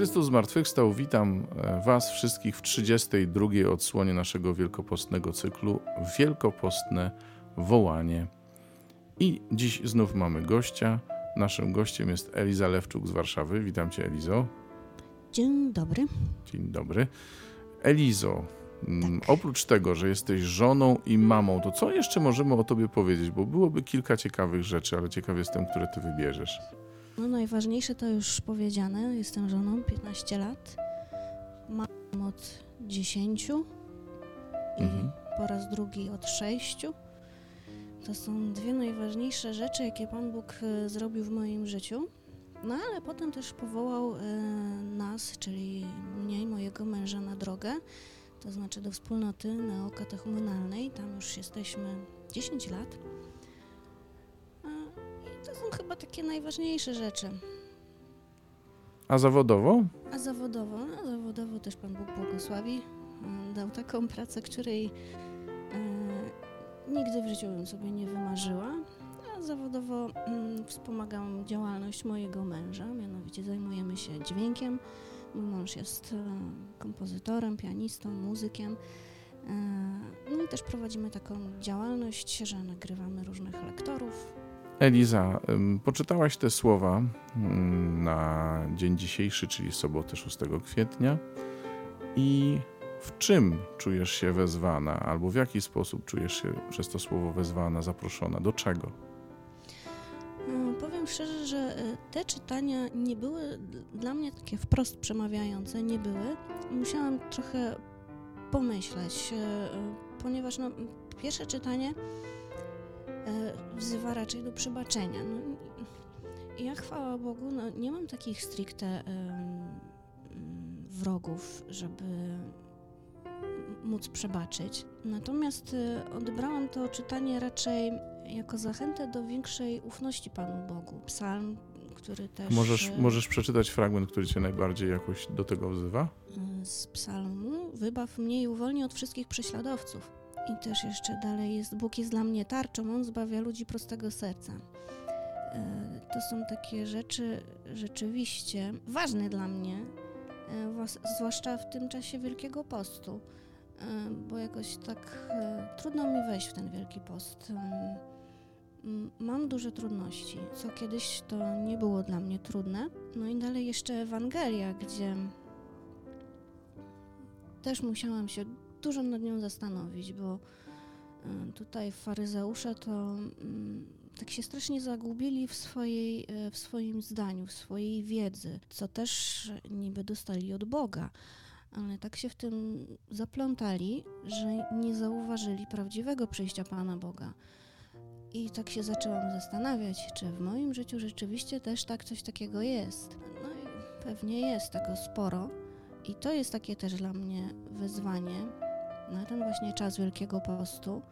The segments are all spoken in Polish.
Chrystus zmartwychwstał. Witam e, Was wszystkich w 32 odsłonie naszego wielkopostnego cyklu Wielkopostne Wołanie. I dziś znów mamy gościa. Naszym gościem jest Eliza Lewczuk z Warszawy. Witam Cię, Elizo. Dzień dobry. Dzień dobry. Elizo, tak. oprócz tego, że jesteś żoną i mamą, to co jeszcze możemy o Tobie powiedzieć? Bo byłoby kilka ciekawych rzeczy, ale ciekaw jestem, które Ty wybierzesz. No najważniejsze to już powiedziane. Jestem żoną 15 lat. Mam od 10 i Mhm. po raz drugi od 6. To są dwie najważniejsze rzeczy, jakie Pan Bóg e, zrobił w moim życiu. No ale potem też powołał e, nas, czyli mnie i mojego męża na drogę, to znaczy do wspólnoty neokatechumenalnej. Tam już jesteśmy 10 lat. Są chyba takie najważniejsze rzeczy. A zawodowo? A zawodowo? A zawodowo też Pan Bóg błogosławi. Mm, Dał taką pracę, której e, nigdy w życiu bym sobie nie wymarzyła. A zawodowo mm, wspomagam działalność mojego męża, mianowicie zajmujemy się dźwiękiem. Mój mąż jest e, kompozytorem, pianistą, muzykiem. E, no i też prowadzimy taką działalność, że nagrywamy różnych lektorów, Eliza, poczytałaś te słowa ym, na dzień dzisiejszy, czyli sobotę 6 kwietnia. I w czym czujesz się wezwana, albo w jaki sposób czujesz się przez to słowo wezwana, zaproszona? Do czego? Mm, Powiem szczerze, że e, te czytania nie były dla mnie takie wprost przemawiające, nie były. Musiałam trochę pomyśleć, e, e, ponieważ no, pierwsze czytanie e, wzywa raczej do przebaczenia. No, ja chwała Bogu, no, nie mam takich stricte wrogów, żeby móc przebaczyć. Natomiast e, odebrałam to czytanie raczej jako zachętę do większej ufności Panu Bogu. Psalm, który też Możesz, e, możesz przeczytać fragment, który cię najbardziej jakoś do tego wzywa? e, z psalmu Wybaw mnie i uwolnij od wszystkich prześladowców. I też jeszcze dalej jest Bóg jest dla mnie tarczą, On zbawia ludzi prostego serca. E, To są takie rzeczy rzeczywiście ważne dla mnie, e, zwłaszcza w tym czasie Wielkiego Postu, e, bo jakoś tak trudno mi wejść w ten Wielki Post. Mam duże trudności, co kiedyś to nie było dla mnie trudne. No i dalej jeszcze Ewangelia, gdzie też musiałam się dużo nad nią zastanowić, bo y, tutaj faryzeusze to mm, tak się strasznie zagubili w, swojej, e, w swoim zdaniu, w swojej wiedzy, co też niby dostali od Boga, ale tak się w tym zaplątali, że nie zauważyli prawdziwego przyjścia Pana Boga. I tak się zaczęłam zastanawiać, czy w moim życiu rzeczywiście też tak coś takiego jest. No i pewnie jest tego sporo. I to jest takie też dla mnie wyzwanie na ten właśnie czas Wielkiego Postu,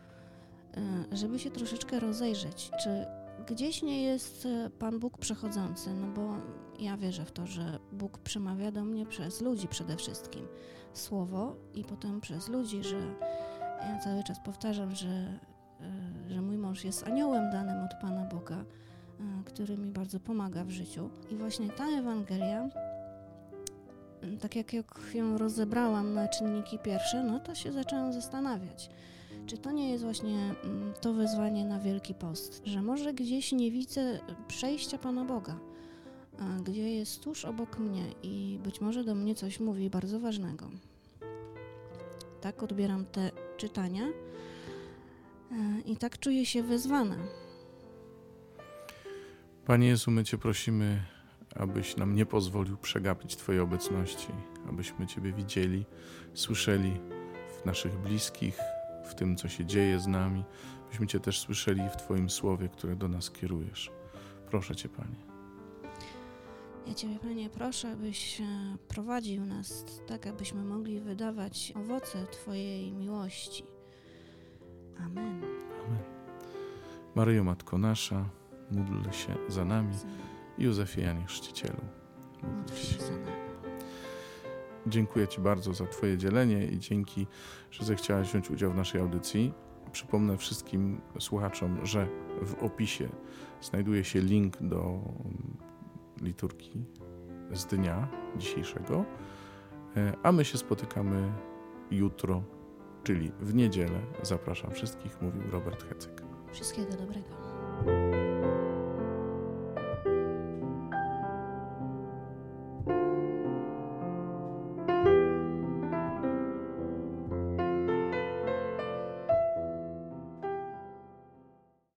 e, żeby się troszeczkę rozejrzeć, czy gdzieś nie jest e, Pan Bóg przechodzący, no bo ja wierzę w to, że Bóg przemawia do mnie przez ludzi przede wszystkim. Słowo i potem przez ludzi, że ja cały czas powtarzam, że, e, że mój mąż jest aniołem danym od Pana Boga, który mi bardzo pomaga w życiu. I właśnie ta Ewangelia tak jak ją rozebrałam na czynniki pierwsze, no to się zaczęłam zastanawiać, czy to nie jest właśnie mm, to wyzwanie na Wielki Post, że może gdzieś nie widzę przejścia Pana Boga, gdzie jest tuż obok mnie i być może do mnie coś mówi bardzo ważnego. Tak odbieram te czytania e, i tak czuję się wezwana. Panie Jezu, my Cię prosimy, abyś nam nie pozwolił przegapić Twojej obecności, abyśmy Ciebie widzieli, słyszeli w naszych bliskich, w tym, co się dzieje z nami, byśmy Cię też słyszeli w Twoim słowie, które do nas kierujesz. Proszę Cię, Panie. Ja Ciebie, Panie, proszę, abyś e, prowadził nas tak, abyśmy mogli wydawać owoce Twojej miłości. Amen. Amen. Maryjo, Matko nasza, módl się za nami. Józefie Janie Chrzcicielu. Dziękuję Ci bardzo za Twoje dzielenie i dzięki, że zechciałaś wziąć udział w naszej audycji. Przypomnę wszystkim słuchaczom, że w opisie znajduje się link do liturgii z dnia dzisiejszego, e, a my się spotykamy jutro, czyli w niedzielę. Zapraszam wszystkich, mówił Robert Hecyk. Wszystkiego dobrego.